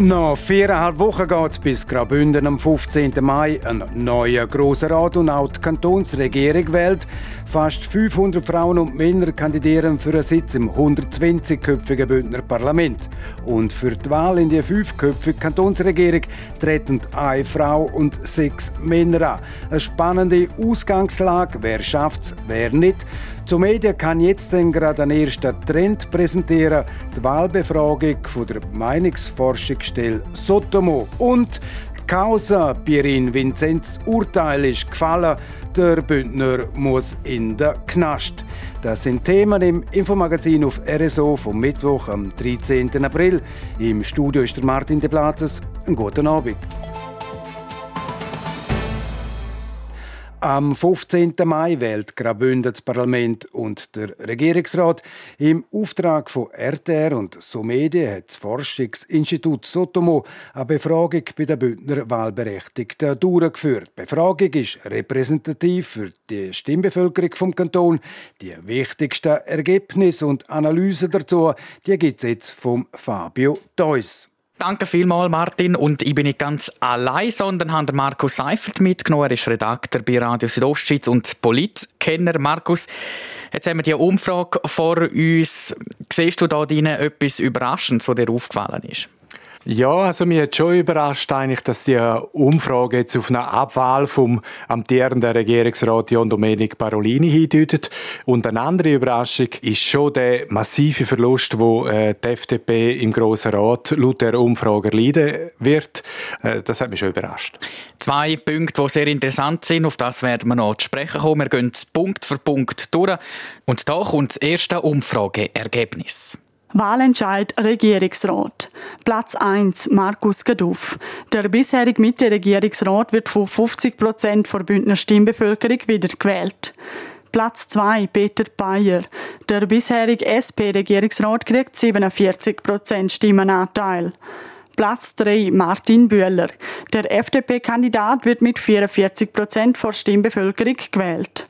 Noch viereinhalb Wochen geht es bis Graubünden am 15. Mai ein neuer Grosser Rat und auch die Kantonsregierung wählt. Fast 500 Frauen und Männer kandidieren für einen Sitz im 120-köpfigen Bündner Parlament. Und für die Wahl in die fünfköpfige Kantonsregierung treten eine Frau und sechs Männer an. Eine spannende Ausgangslage. Wer schafft's, wer nicht. Zu Medien kann jetzt gerade ein erster Trend präsentieren, die Wahlbefragung von der Meinungsforschungsstelle Sotomo. Und die Causa Pierin Vinzenz Urteil ist gefallen, der Bündner muss in den Knast. Das sind Themen im Infomagazin auf RSO vom Mittwoch am 13. April. Im Studio ist der Martin de Platzes. Einen guten Abend. Am 15. Mai wählt Graubünden das Parlament und der Regierungsrat. Im Auftrag von RTR und Somede hat das Forschungsinstitut Sotomo eine Befragung bei den Bündner Wahlberechtigten durchgeführt. Die Befragung ist repräsentativ für die Stimmbevölkerung vom Kanton. Die wichtigsten Ergebnisse und Analysen dazu gibt es jetzt vom Fabio Deuss. Danke vielmals, Martin. Und ich bin nicht ganz allein, sondern habe Markus Seifert mitgenommen. Er ist Redakteur bei Radio Südostschweiz und Politkenner. Markus, jetzt haben wir die Umfrage vor uns. Siehst du da drin etwas Überraschendes, was dir aufgefallen ist? Ja, also mir hat schon überrascht eigentlich, dass die Umfrage jetzt auf eine Abwahl vom amtierenden Regierungsrat John Domenic Parolini hindeutet. Und eine andere Überraschung ist schon der massive Verlust, wo äh, die FDP im Grossen Rat laut der Umfrage leiden wird. Äh, das hat mich schon überrascht. Zwei Punkte, die sehr interessant sind, auf das werden wir noch zu sprechen kommen. Wir gehen Punkt für Punkt durch. Und da kommt das erste Umfrageergebnis. Wahlentscheid Regierungsrat. Platz 1 Markus Gaduff. Der bisherige Mitte-Regierungsrat wird von 50 Prozent der Bündner Stimmbevölkerung wiedergewählt. Platz 2 Peter Bayer. Der bisherige SP-Regierungsrat kriegt 47 Prozent Stimmenanteil. Platz 3 Martin Bühler. Der FDP-Kandidat wird mit 44 Prozent der Stimmbevölkerung gewählt.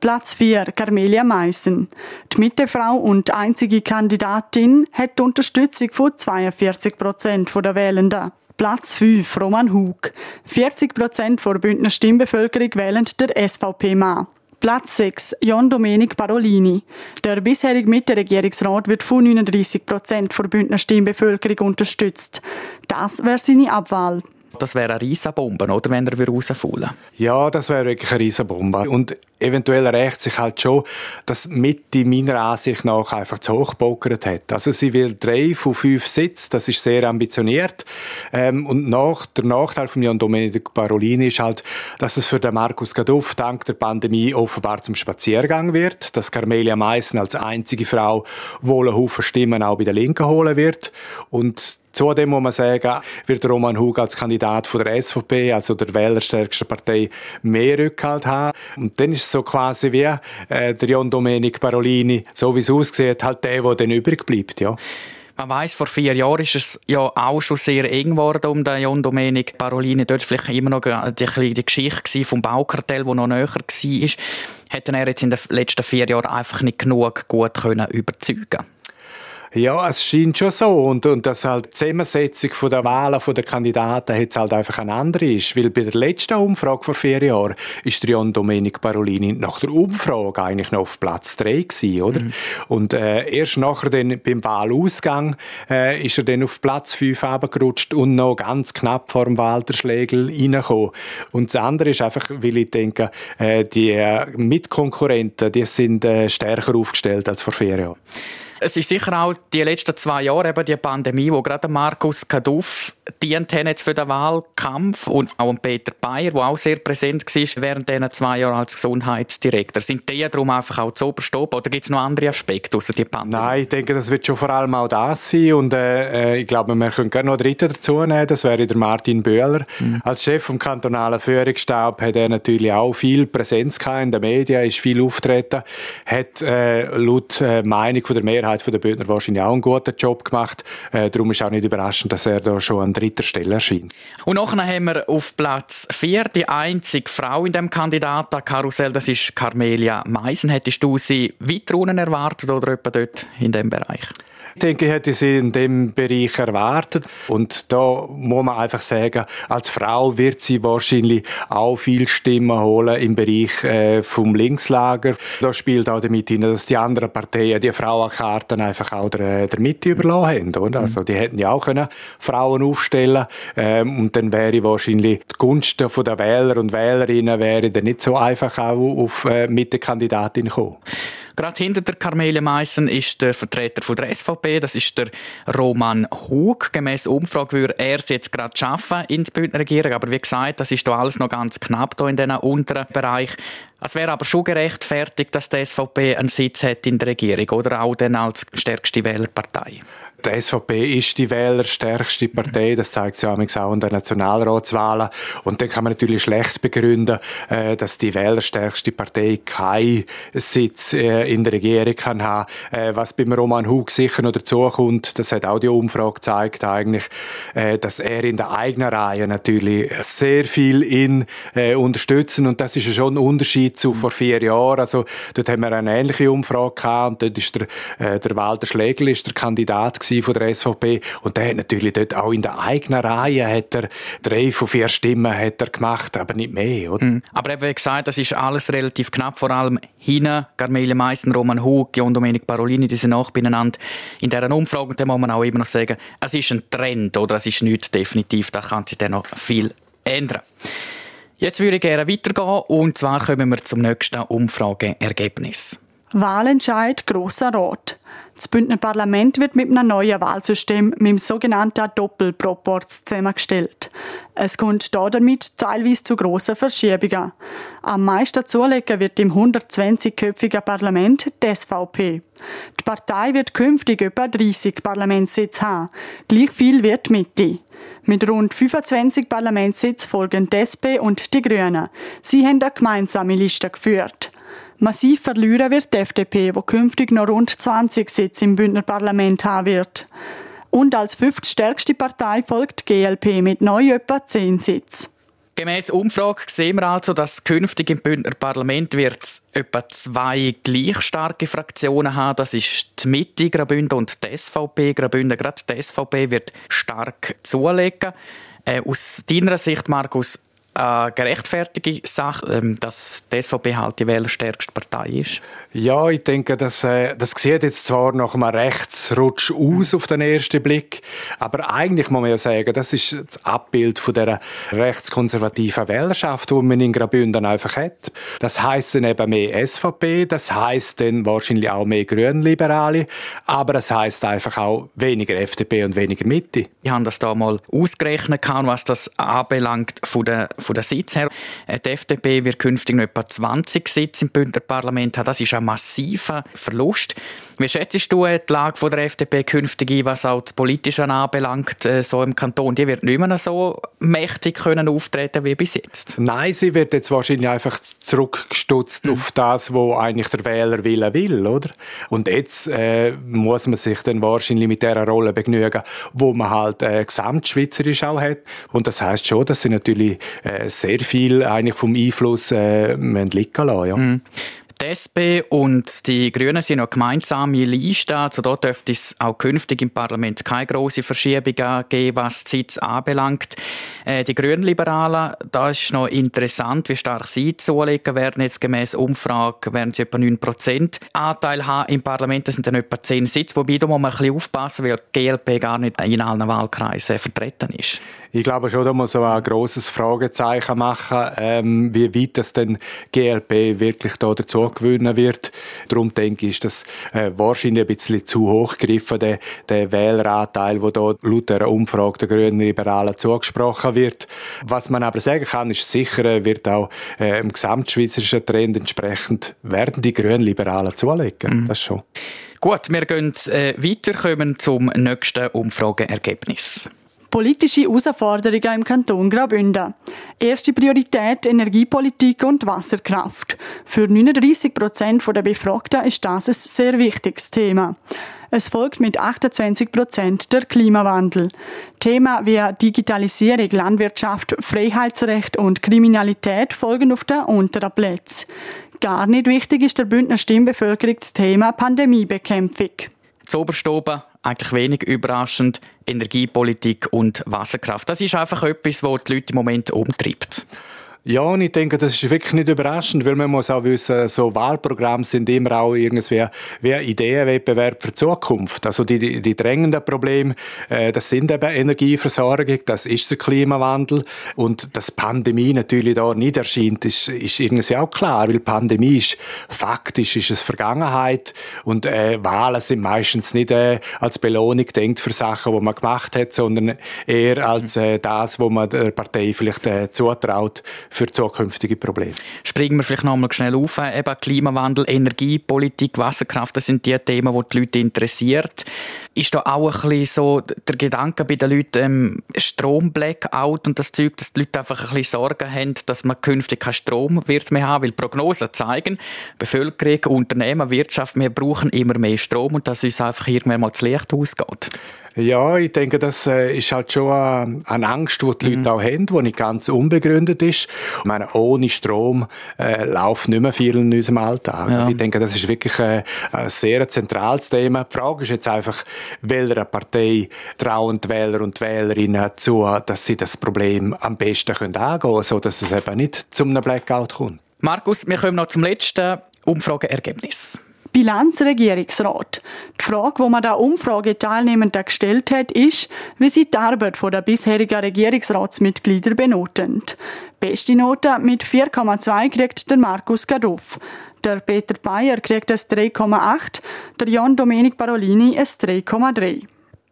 Platz 4 Carmelia Meissen. Die Mittefrau und einzige Kandidatin hat die Unterstützung von 42 Prozent der Wählenden. Platz 5 Roman Hug. 40 Prozent der Bündner Stimmbevölkerung wählen der SVP-Mann. Platz 6 John Domenic Parolini. Der bisherige Mitte-Regierungsrat wird von 39 Prozent der Bündner Stimmbevölkerung unterstützt. Das wäre seine Abwahl. Das wäre eine Riesenbombe, oder, wenn er rausfallen Ja, das wäre wirklich eine Riesenbombe. Und eventuell rächt sich halt schon, dass Mitte meiner Ansicht nach einfach zu hoch gepokert hat. Also sie will drei von fünf Sitzen, das ist sehr ambitioniert. Ähm, und nach, der Nachteil von Jan Domenico Parolini ist halt, dass es für den Markus Gaduff dank der Pandemie offenbar zum Spaziergang wird, dass Carmelia Meissen als einzige Frau wohl einen Haufen Stimmen auch bei der Linken holen wird. Und Zudem muss man sagen, wird Roman Hug als Kandidat von der SVP, also der wählerstärksten Partei, mehr Rückhalt haben. Und dann ist es so quasi wie äh, der John Domenic Parolini, so wie es aussieht, halt der, der dann übrig bleibt, ja. Man weiß, vor vier Jahren ist es ja auch schon sehr eng geworden um den John Domenic Parolini. Dort vielleicht immer noch die, die Geschichte vom Baukartell, die noch näher war. Hätte er jetzt in den letzten vier Jahren einfach nicht genug gut können überzeugen ja, es scheint schon so. Und, und dass halt die Zusammensetzung der Wahlen der Kandidaten jetzt halt einfach eine andere ist. Weil bei der letzten Umfrage vor vier Jahren ist John Domenic Parolini nach der Umfrage eigentlich noch auf Platz 3 gewesen, oder? Mhm. Und äh, erst nachher dann beim Wahlausgang äh, ist er dann auf Platz 5 abgerutscht und noch ganz knapp vor dem Walter Schlegel reingekommen. Und das andere ist einfach, weil ich denke, äh, die äh, Mitkonkurrenten, die sind äh, stärker aufgestellt als vor vier Jahren. Es ist sicher auch die letzten zwei Jahre eben die Pandemie, wo gerade Markus Kaduff dient jetzt für den Wahlkampf und auch Peter Bayer, der auch sehr präsent war während diesen zwei Jahren als Gesundheitsdirektor. Sind die darum einfach auch zu oberst oder gibt es noch andere Aspekte außer die Pandemie? Nein, ich denke, das wird schon vor allem auch das sein und äh, äh ich glaube, wir können gerne noch einen dritten dazu nehmen, das wäre der Martin Böhler. Mhm. Als Chef vom kantonalen Führungsstab hat er natürlich auch viel Präsenz in den Medien, ist viel auftreten, hat äh, laut äh, Meinung von der Mehrheit Mehrheit der Bündner wahrscheinlich auch einen guten Job gemacht. Äh, darum ist auch nicht überraschend, dass er da schon an dritter Stelle erscheint. Und nachher haben wir auf Platz 4 die einzige Frau in dem Kandidatenkarussell, das ist Carmelia Meisen. Hättest du sie weiter unten erwartet oder etwa dort in dem Bereich? Ich denke, ich hätte sie in dem Bereich erwartet. Und da muss man einfach sagen, als Frau wird sie wahrscheinlich auch viel Stimmen holen im Bereich äh, vom Linkslager. Da spielt auch damit hinein, dass die anderen Parteien die Frauenkarten einfach auch der, der Mitte überlassen haben. Oder? Also die hätten ja auch können Frauen aufstellen ähm, und dann wäre wahrscheinlich die Gunst der Wähler und Wählerinnen wäre dann nicht so einfach auch auf äh, Mittekandidatin gekommen. Gerade hinter der Carmele Meissen ist der Vertreter von der SVP, das ist der Roman Hug. Gemäss Umfrage würde er es jetzt gerade schaffen ins Bündner Regierung, aber wie gesagt, das ist da alles noch ganz knapp hier in diesem unteren Bereich. Es wäre aber schon gerechtfertigt, dass die SVP einen Sitz hat in der Regierung oder auch dann als stärkste Wählerpartei. Die SVP ist die wählerstärkste Partei, das zeigt sich auch in den Nationalratswahlen. Und dann kann man natürlich schlecht begründen, äh, dass die wählerstärkste Partei keinen Sitz äh, in der Regierung kann haben. Äh, was beim Roman Hug sicher noch dazukommt, das hat auch die Umfrage gezeigt eigentlich, dass er in der eigenen Reihe natürlich sehr viel ihn unterstützen und das ist schon ein Unterschied zu vor vier Jahren. Also dort haben wir eine ähnliche Umfrage gehabt und dort ist der, der Walter Schlegel ist der Kandidat von der SVP und der hat natürlich dort auch in der eigenen Reihe hat er drei von vier Stimmen hat er gemacht, aber nicht mehr, oder? Mm. Aber eben wie gesagt, das ist alles relativ knapp, vor allem hinten, Carmele Meissen, Roman Hug und Domenic Parolini, die sind nach beieinander in dieser Umfrage und da muss man auch immer noch sagen, es ist ein Trend, oder es ist nicht definitiv, da kann sich dann noch viel ändern. Jetzt würde ich gerne weitergehen und zwar kommen wir zum nächsten Umfrageergebnis. Wahlentscheid Grosser Rat. Das Bündner Parlament wird mit einem neuen Wahlsystem, mit dem sogenannten Doppelproporz, zusammengestellt. Es kommt damit teilweise zu grossen Verschiebungen. Am meisten zulegen wird im 120-köpfigen Parlament die SVP. Die Partei wird künftig etwa 30 Parlamentssitze haben. Gleich viel wird die Mitte. Mit rund 25 Parlamentssitzen folgen die SP und die Grünen. Sie haben eine gemeinsame Liste geführt. Massiv verlieren wird die FDP, wo künftig noch rund 20 Sitze im Bündner Parlament haben wird. Und als fünftstärkste Partei folgt die GLP mit neu etwa 10 Sitzen. Gemäss Umfrage sehen wir also, dass künftig im Bündner Parlament wird etwa zwei gleich starke Fraktionen haben. Das ist die Mitte Graubünden und die SVP Graubünden. Gerade die SVP wird stark zulegen. Äh, aus deiner Sicht, Markus, eine gerechtfertigte Sache, ähm, dass die SVP halt die wählerstärkste Partei ist? Ja, ich denke, das, äh, das sieht jetzt zwar nach einem Rechtsrutsch aus auf den ersten Blick, aber eigentlich muss man ja sagen, das ist das Abbild von der rechtskonservativen Wählerschaft, die man in Graubünden einfach hat. Das heißt dann eben mehr SVP, das heißt dann wahrscheinlich auch mehr Grünliberale, aber es heißt einfach auch weniger FDP und weniger Mitte. Ich habe das da mal ausgerechnet, was das anbelangt von der von der Sitz her. Äh, die FDP wird künftig noch etwa 20 Sitze im Bündner Parlament haben. Das ist ein massiver Verlust. Wie schätzt du die Lage der FDP künftig ein, was auch das Politische anbelangt, äh, so im Kanton? Die wird nicht mehr so mächtig können auftreten wie bis jetzt. Nein, sie wird jetzt wahrscheinlich einfach zurückgestutzt mhm. auf das, was eigentlich der Wähler will, will, oder? Und jetzt äh, muss man sich dann wahrscheinlich mit der Rolle begnügen, wo man halt äh, gesamtschweizerisch auch hat. Und das heißt schon, dass sie natürlich äh, sehr viel eigentlich vom Einfluss äh, liegen lassen. Ja. Mm. Die SP und die Grünen sind noch gemeinsame Liste. Also dort dürfte es auch künftig im Parlament keine grossen Verschiebungen geben, was die Sitz anbelangt. Äh, die Grünliberalen, da ist noch interessant, wie stark sie zulegen werden. Jetzt gemäß Umfrage werden sie etwa 9% Anteil haben im Parlament. Das sind dann etwa 10 Sitze. Wobei da muss man ein bisschen aufpassen, weil die GLP gar nicht in allen Wahlkreisen vertreten ist. Ich glaube schon, da muss man ein grosses Fragezeichen machen, ähm, wie weit das denn GLP wirklich da dazu gewinnen wird. Darum denke ich, ist das äh, wahrscheinlich ein bisschen zu hoch gegriffen, der, der Wähleranteil, der da laut der Umfrage der Grünen Liberalen zugesprochen wird. Was man aber sagen kann, ist sicher, wird auch äh, im gesamtschweizerischen Trend entsprechend werden die Grünen Liberalen zulegen. Mhm. Das schon. Gut, wir gehen äh, weiter, kommen zum nächsten Umfrageergebnis. Politische Herausforderungen im Kanton Graubünden. Erste Priorität Energiepolitik und Wasserkraft. Für 39 Prozent der Befragten ist das ein sehr wichtiges Thema. Es folgt mit 28 Prozent der Klimawandel. Thema wie Digitalisierung, Landwirtschaft, Freiheitsrecht und Kriminalität folgen auf den unteren Plätzen. Gar nicht wichtig ist der Bündner Stimmbevölkerung das Thema Pandemiebekämpfung. Zu oben eigentlich wenig überraschend, Energiepolitik und Wasserkraft. Das ist einfach etwas, was die Leute im Moment umtreibt. Ja, und ich denke, das ist wirklich nicht überraschend, weil man muss auch wissen, so Wahlprogramme sind immer auch irgendwie wie ein Ideenwettbewerb für die Zukunft. Also die, die, die drängenden Probleme, äh, das sind eben Energieversorgung, das ist der Klimawandel und dass Pandemie natürlich da nicht erscheint, ist, ist irgendwie auch klar, weil Pandemie ist faktisch ist es Vergangenheit und äh, Wahlen sind meistens nicht äh, als Belohnung denkt für Sachen, die man gemacht hat, sondern eher als äh, das, wo man der Partei vielleicht äh, zutraut für zukünftige Probleme. Springen wir vielleicht noch einmal schnell auf. Eben Klimawandel, Energiepolitik, Wasserkraft, das sind die Themen, die die Leute interessiert. Ist da auch ein bisschen so der Gedanke bei den Leuten, ähm, Strom-Blackout und das Zeug, dass die Leute einfach ein bisschen Sorgen haben, dass man künftig keinen Strom wird mehr haben, weil Prognosen zeigen, Bevölkerung, Unternehmen, Wirtschaft, wir brauchen immer mehr Strom und dass uns einfach irgendwann mal das Licht ausgeht. Ja, ich denke, das äh, ist halt schon eine Angst, die die Leute mhm. auch haben, die nicht ganz unbegründet ist. Ich meine, ohne Strom äh, läuft nicht mehr viel in unserem Alltag. Ja. Also ich denke, das ist wirklich äh, ein sehr zentrales Thema. Die Frage ist jetzt einfach, welcher Partei trauen die Wähler und Wählerinnen zu, dass sie das Problem am besten können angehen können, sodass es eben nicht zum Blackout kommt. Markus, wir kommen noch zum letzten Umfrageergebnis. Bilanzregierungsrat. Die Frage, die man der Umfrageteilnehmenden gestellt hat, ist, wie sie die Arbeit der bisherigen Regierungsratsmitglieder benoten. Beste Note mit 4,2 kriegt der Markus Gaduff. Der Peter Bayer kriegt es 3,8, der Jan Domenic Parolini es 3,3.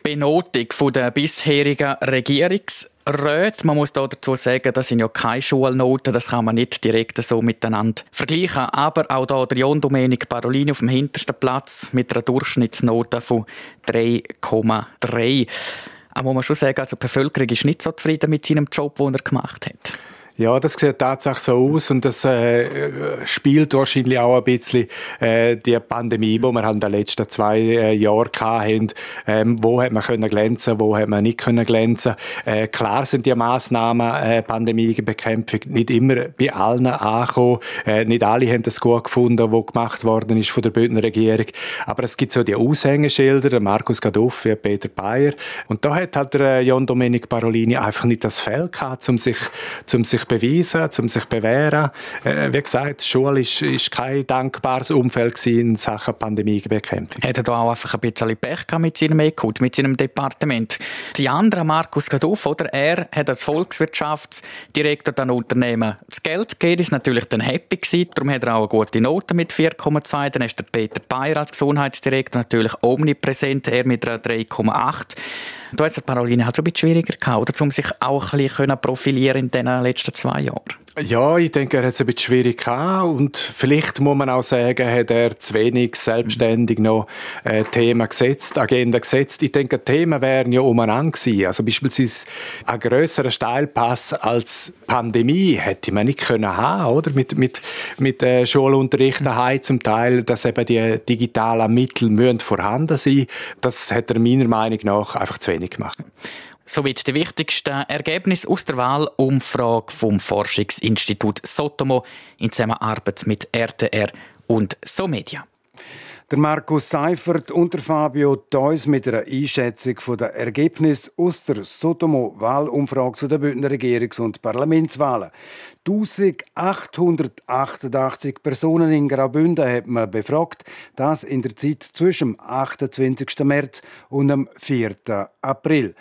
Benotung der bisherigen Regierungsräte. Man muss dazu sagen, das sind ja keine Schulnoten, das kann man nicht direkt so miteinander vergleichen. Aber auch da der Jon Domenic Parolini auf dem hintersten Platz mit einer Durchschnittsnote von 3,3. Aber muss man schon sagen, also die Bevölkerung ist nicht so zufrieden mit seinem Job, den er gemacht hat. Ja, das sieht tatsächlich so aus und das äh, spielt wahrscheinlich auch ein bisschen äh, die Pandemie, die wir halt in den letzten zwei äh, Jahren hatten. Ähm, wo hat man können glänzen, wo hat man nicht können glänzen. Äh, klar sind die Massnahmen äh, Pandemiebekämpfung nicht immer bei allen angekommen. Äh, nicht alle haben das gut gefunden, was gemacht worden ist von der Bündner Regierung. Aber es gibt so die Aushängeschilder, der Markus Gaduffi, Peter Bayer. Und da hat halt der äh, John Domenic Parolini einfach nicht das Feld gehabt, um sich, um sich sich beweisen, um sich bewähren. Äh, wie gesagt, die Schule ist, ist kein dankbares Umfeld in Sachen Pandemiebekämpfung. Hat er da auch einfach ein bisschen Pech mit seinem ECUT, mit seinem Departement? Die andere, Markus Gaduff, oder? Er hat als Volkswirtschaftsdirektor dann Unternehmen das Geld gegeben, ist natürlich dann happy gewesen, darum hat er auch eine gute Note mit 4,2. Dann ist der Peter Bayer als Gesundheitsdirektor natürlich omnipräsent, er mit einer 3,8. Da hat es Paroline halt schon ein bisschen schwieriger gehabt, oder? Um sich auch ein bisschen profilieren in den letzten zwei Jahren. Ja, ich denke, er hat es ein bisschen schwierig gehabt und vielleicht muss man auch sagen, hat er zu wenig selbstständig noch äh, Themen gesetzt, Agenda gesetzt. Ich denke, Themen wären ja umeinander gewesen. Also beispielsweise ein grösserer Steilpass als Pandemie hätte man nicht können haben, oder? Mit, mit, mit äh, Schulunterricht daheim zum Teil, dass eben die digitalen Mittel müssen vorhanden sein. Das hat er meiner Meinung nach einfach zu wenig gemacht. Soweit die wichtigsten Ergebnisse aus der Wahlumfrage vom Forschungsinstitut Sotomo in Zusammenarbeit mit RTR und SoMedia. Der Markus Seifert und der Fabio Theus mit einer Einschätzung der Ergebnisse aus der Sotomo-Wahlumfrage zu den Bündner Regierungs- und Parlamentswahlen. 1888 Personen in Graubünden hat man befragt, das in der Zeit zwischen dem 28. März und dem 4. April.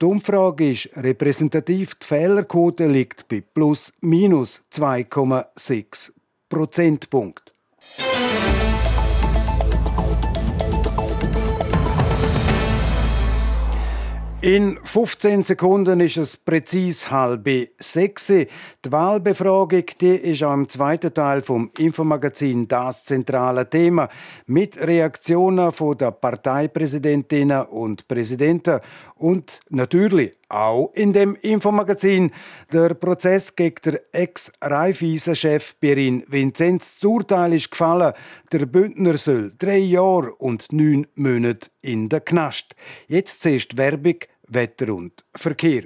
Die Umfrage ist repräsentativ. Die Fehlerquote liegt bei plus minus 2,6 Prozentpunkt. In 15 Sekunden ist es präzise halbe sechs. Die Wahlbefragung die ist auch im zweiten Teil vom Infomagazin das zentrale Thema mit Reaktionen von der Parteipräsidentinnen und Präsidenten und natürlich auch in dem Infomagazin. Der Prozess gegen den Ex-Raiffeisen-Chef Pirin Vinzenz. Das Urteil ist gefallen. Der Bündner soll drei Jahre und neun Monate in der Knast. Jetzt zuerst Werbung, Wetter und Verkehr.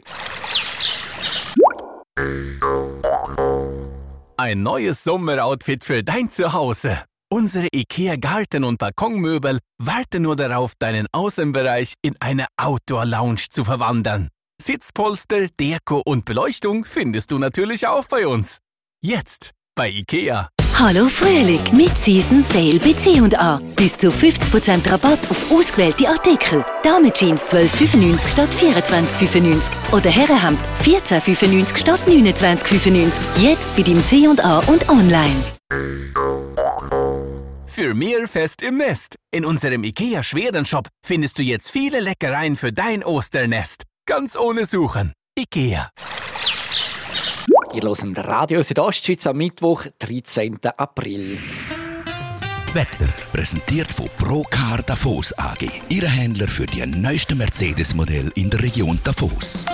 Ein neues Sommeroutfit für dein Zuhause. Unsere IKEA Garten- und Balkonmöbel warten nur darauf, deinen Außenbereich in eine Outdoor-Lounge zu verwandeln. Sitzpolster, Deko und Beleuchtung findest du natürlich auch bei uns. Jetzt bei IKEA. Hallo Frühling mit Season Sale bei C&A. Bis zu 50% Rabatt auf ausgewählte Artikel. Dame Jeans 12,95 statt 24,95. Oder Herrenhemd 14,95 statt 29,95. Jetzt bei deinem C&A und online. Für mehr Fest im Nest. In unserem IKEA Schwedenshop findest du jetzt viele Leckereien für dein Osternest. Ganz ohne Suchen. IKEA. Ihr hört Radio Südostschweiz am Mittwoch, 13. April. Wetter präsentiert von Procar Davos AG. Ihre Händler für die neuesten Mercedes-Modell in der Region Davos.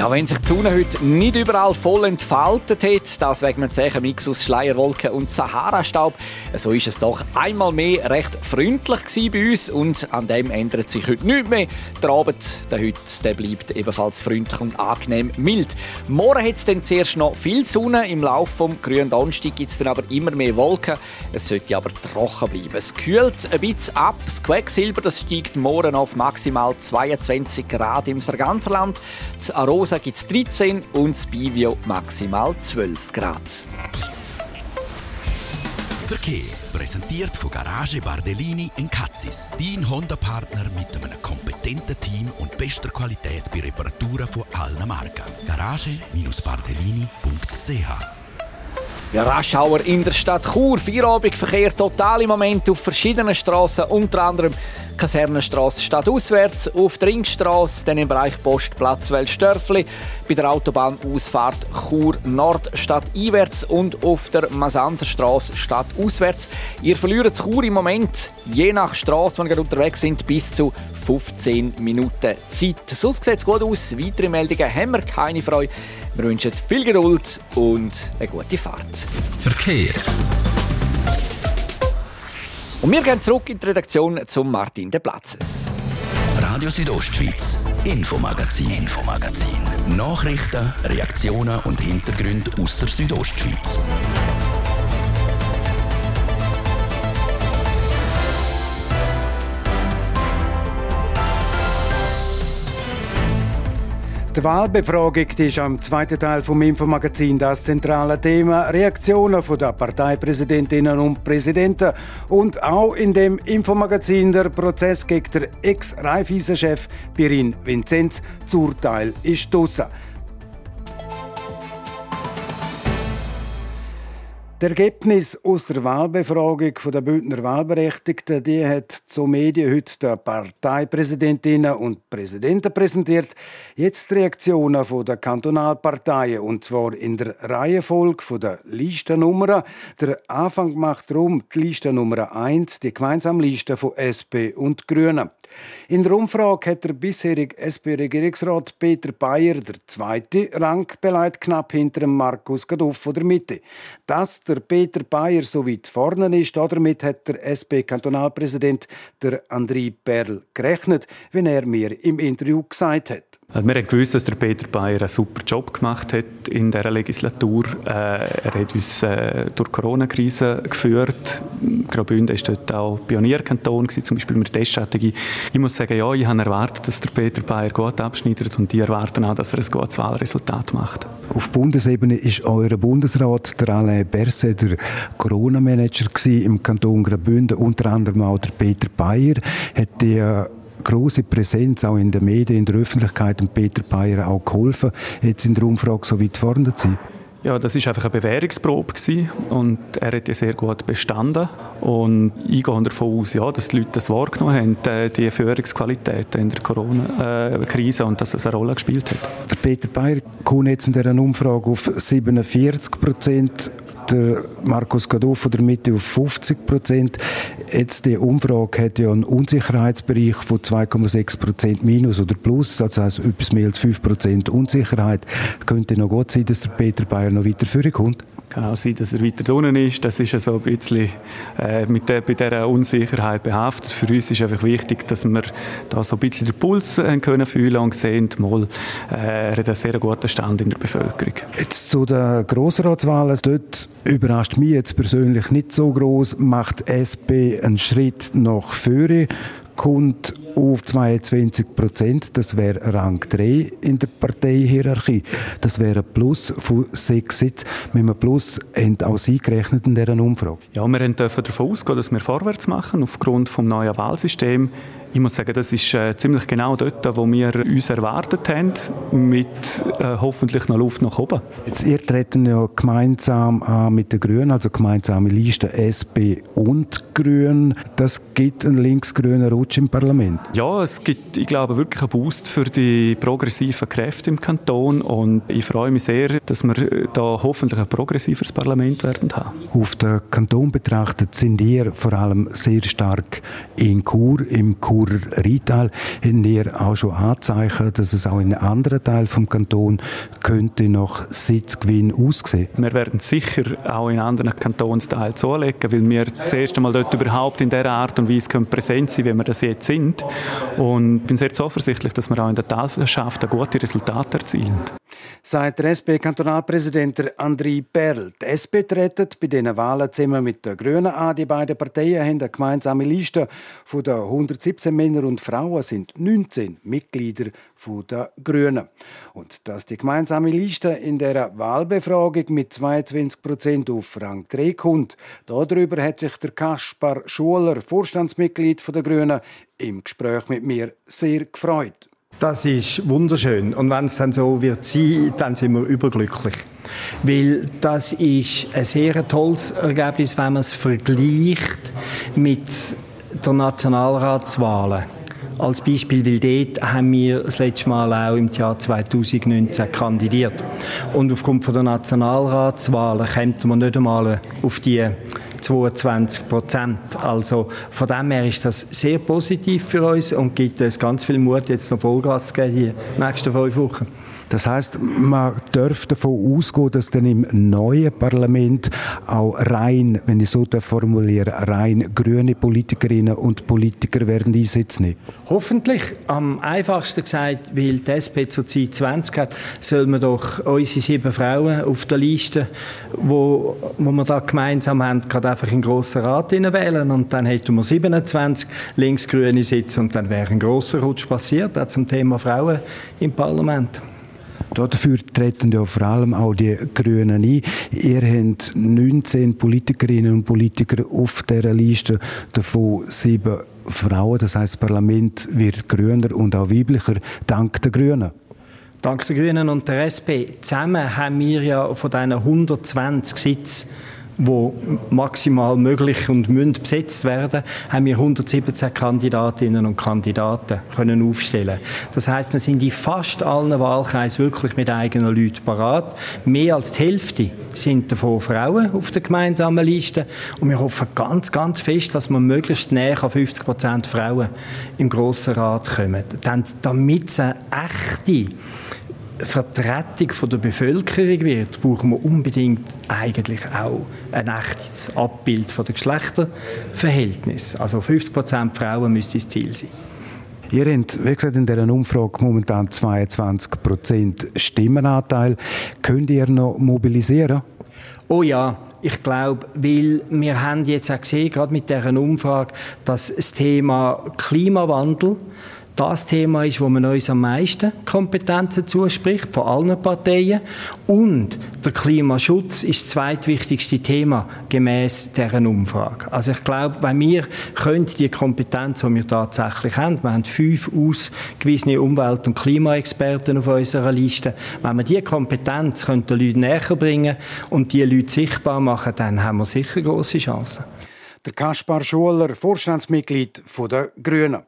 Ja, wenn sich die Sonne heute nicht überall voll entfaltet hat, das wegen einem zähen Mix aus Schleierwolken und Sahara-Staub, so ist es doch einmal mehr recht freundlich bei uns und an dem ändert sich heute nichts mehr. Der Abend, der heute, der bleibt ebenfalls freundlich und angenehm mild. Morgen hat es dann zuerst noch viel Sonne, im Laufe vom grünen Donnerstag gibt es dann aber immer mehr Wolken. Es sollte aber trocken bleiben. Es kühlt ein bisschen ab. Das Quecksilber das steigt morgen auf maximal 22 Grad im ganzen Land. Das Arosa gibt es 13 und das Bivio maximal 12 Grad. Verkehr präsentiert von Garage Bardellini in Katzis. Dein Honda-Partner mit einem kompetenten Team und bester Qualität bei Reparaturen von allen Marken. Garage-Bardellini.ch Ja, Raschauer in der Stadt Chur. Feierabendverkehr total im Moment auf verschiedenen Straßen, unter anderem Kasernenstraße stadtauswärts, auf der Ringstraße, dann im Bereich Postplatz Weltstörfli, bei der Autobahnausfahrt Chur Nord stadteinwärts und auf der Masanzerstraße stadtauswärts. Ihr verliert Chur im Moment, je nach Straße, wenn ihr unterwegs sind, bis zu 15 Minuten Zeit. Sonst sieht es gut aus. Weitere Meldungen haben wir keine Freude. Wir wünschen viel Geduld und eine gute Fahrt. Verkehr. Und wir gehen zurück in die Redaktion zum Martin de Platzes. Radio Südostschweiz, Infomagazin, Infomagazin. Nachrichten, Reaktionen und Hintergründe aus der Südostschweiz. Die Wahlbefragung ist am zweiten Teil vom Infomagazin das zentrale Thema. Reaktionen von der Parteipräsidentinnen und Präsidenten und auch in dem Infomagazin der Prozess gegen den Ex-Raiffeisen-Chef Pirin Vinzenz. Das Urteil ist draussen. Das Ergebnis aus der Wahlbefragung der Bündner Wahlberechtigten die hat zu Medien heute der Parteipräsidentinnen und Präsidenten präsentiert. Jetzt die Reaktionen der Kantonalparteien und zwar in der Reihenfolge der Listennummern. Der Anfang macht darum die Listennummer 1, die gemeinsame Liste von SP und Grünen. In der Umfrage hat der bisherige SP-Regierungsrat Peter Bayer der zweite Rang beleidigt, knapp hinter Markus Gaduff von der Mitte. Dass der Peter Bayer so weit vorne ist, damit hat der SP-Kantonalpräsident André Perl gerechnet, wenn er mir im Interview gesagt hat. Also wir haben gewusst, dass der Peter Bayer einen super Job gemacht hat in dieser Legislatur. Äh, er hat uns äh, durch die Corona-Krise geführt. Graubünden war dort auch Pionierkanton, zum Beispiel mit der Teststrategie. Ich muss sagen, ja, ich habe erwartet, dass der Peter Bayer gut abschneidet und die erwarten auch, dass er ein gutes Wahlresultat macht. Auf Bundesebene ist euer Bundesrat, der Alain Berset, der Corona-Manager im Kanton Graubünden, unter anderem auch der Peter Bayer. Hat die große Präsenz auch in den Medien, in der Öffentlichkeit und Peter Bayer auch geholfen, jetzt in der Umfrage so weit vorne zu sein? Ja, das ist einfach eine Bewährungsprobe gewesen und er hat ja sehr gut bestanden und ich gehe davon aus, ja, dass die Leute das wahrgenommen haben, die Führungsqualität in der Corona-Krise und dass das eine Rolle gespielt hat. Der Peter Bayer kommt jetzt in dieser Umfrage auf 47 Prozent der Markus der Mitte auf 50 Prozent. Jetzt die Umfrage hat ja einen Unsicherheitsbereich von 2,6 Prozent minus oder plus, das heißt etwas mehr als 5 Prozent Unsicherheit. Könnte noch gut sein, dass der Peter Bayer noch weiter vorkommt? Kann auch sein, dass er weiter unten ist. Das ist so ein bisschen äh, mit der, bei dieser Unsicherheit behaftet. Für uns ist einfach wichtig, dass wir da so ein bisschen den Puls äh, können fühlen und sehen, mal, äh, er hat einen sehr guten Stand in der Bevölkerung. Jetzt zu den Grossratswahlen. Dort überrascht mich jetzt persönlich nicht so groß. Macht SP einen Schritt nach vorne? Kommt auf 22 Prozent. Das wäre Rang 3 in der Parteihierarchie. Das wäre ein Plus von sechs Sitzen. Mit einem Plus haben auch Sie gerechnet in dieser Umfrage? Ja, wir dürfen davon ausgehen, dass wir vorwärts machen aufgrund des neuen Wahlsystems. Ich muss sagen, das ist äh, ziemlich genau dort, wo wir uns erwartet haben, mit äh, hoffentlich noch Luft nach oben. Jetzt, ihr treten ja gemeinsam an mit den Grünen, also gemeinsame Liste SP und Grün. Das gibt einen links-grünen Rutsch im Parlament. Ja, es gibt, ich glaube, wirklich einen Boost für die progressiven Kräfte im Kanton und ich freue mich sehr, dass wir da hoffentlich ein progressiveres Parlament werden haben. Auf den Kanton betrachtet sind ihr vor allem sehr stark in Chur, im Chur Churer Rheintal haben wir auch schon Anzeichen, dass es auch in anderen Teil vom Kanton könnte noch Sitzgewinn aussehen. Wir werden sicher auch in anderen Kantonsteilen zulegen, weil wir das erste Mal dort überhaupt in dieser Art und Weise präsent sein können, wie wir das jetzt sind. Und ich bin sehr zuversichtlich, dass wir auch in der Talschaft gute Resultate erzielen sagt der SP-Kantonalpräsident André Perl. Die SP treten bei diesen Wahlen zusammen mit den Grünen an. Die beiden Parteien haben eine gemeinsame Liste. Von den 117 Männern und Frauen sind 19 Mitglieder der Grünen. Und dass die gemeinsame Liste in der Wahlbefragung mit 22 Prozent auf Rang 3 kommt, darüber hat sich der Kaspar Schuler, Vorstandsmitglied der Grünen, im Gespräch mit mir sehr gefreut. Das ist wunderschön. Und wenn es dann so wird sein, dann sind wir überglücklich. Weil das ist ein sehr tolles Ergebnis, wenn man es vergleicht mit der Nationalratswahlen. Als Beispiel, weil dort haben wir das letzte Mal auch im Jahr 2019 kandidiert. Und aufgrund der Nationalratswahlen kommt man nicht einmal auf die 22 Prozent. Also von dem her ist das sehr positiv für uns und gibt uns ganz viel Mut, jetzt noch Vollgas zu geben den nächsten fünf Wochen. Das heißt, man darf davon ausgehen, dass dann im neuen Parlament auch rein, wenn ich so formuliere, rein grüne Politikerinnen und Politiker werden einsetzen. Hoffentlich. Am einfachsten gesagt, weil die SP zurzeit 20 hat, soll man doch unsere sieben Frauen auf der Liste, wo, wo wir da gemeinsam haben, gerade einfach in den grossen Rat wählen und dann hätten wir 27 linksgrüne Sitze und dann wäre ein grosser Rutsch passiert, auch zum Thema Frauen im Parlament. Dafür treten ja vor allem auch die Grünen ein. Ihr habt 19 Politikerinnen und Politiker auf dieser Liste, davon sieben Frauen. Das heißt, das Parlament wird grüner und auch weiblicher, dank der Grünen. Dank der Grünen und der SP. Zusammen haben wir ja von diesen 120 Sitzen wo maximal möglich und münd besetzt werden, haben wir 117 Kandidatinnen und Kandidaten können aufstellen. Das heißt, wir sind in fast allen Wahlkreisen wirklich mit eigenen Leuten parat. Mehr als die Hälfte sind davon Frauen auf der gemeinsamen Liste und wir hoffen ganz, ganz fest, dass wir möglichst näher an 50 Prozent Frauen im Grossen Rat kommen. Denn damit es eine echte Vertretung von der Bevölkerung wird, brauchen wir unbedingt eigentlich auch ein echtes Abbild von der Geschlechterverhältnis. Also 50 Prozent Frauen müssen das Ziel sein. Ihr habt, wie gesagt, in dieser Umfrage momentan 22 Prozent Stimmenanteil. Könnt ihr noch mobilisieren? Oh ja, ich glaube, weil wir haben jetzt auch gesehen, gerade mit dieser Umfrage, dass das Thema Klimawandel das Thema ist, wo man uns am meisten Kompetenzen zuspricht, von allen Parteien. Und der Klimaschutz ist das zweitwichtigste Thema gemäß deren Umfrage. Also ich glaube, wenn wir können die Kompetenz, die wir tatsächlich haben, wir haben fünf ausgewiesene Umwelt- und Klimaexperten auf unserer Liste, wenn wir diese Kompetenz den Leuten näher bringen und die Leute sichtbar machen, dann haben wir sicher große Chancen. Der Kaspar Schuler, Vorstandsmitglied der Grünen.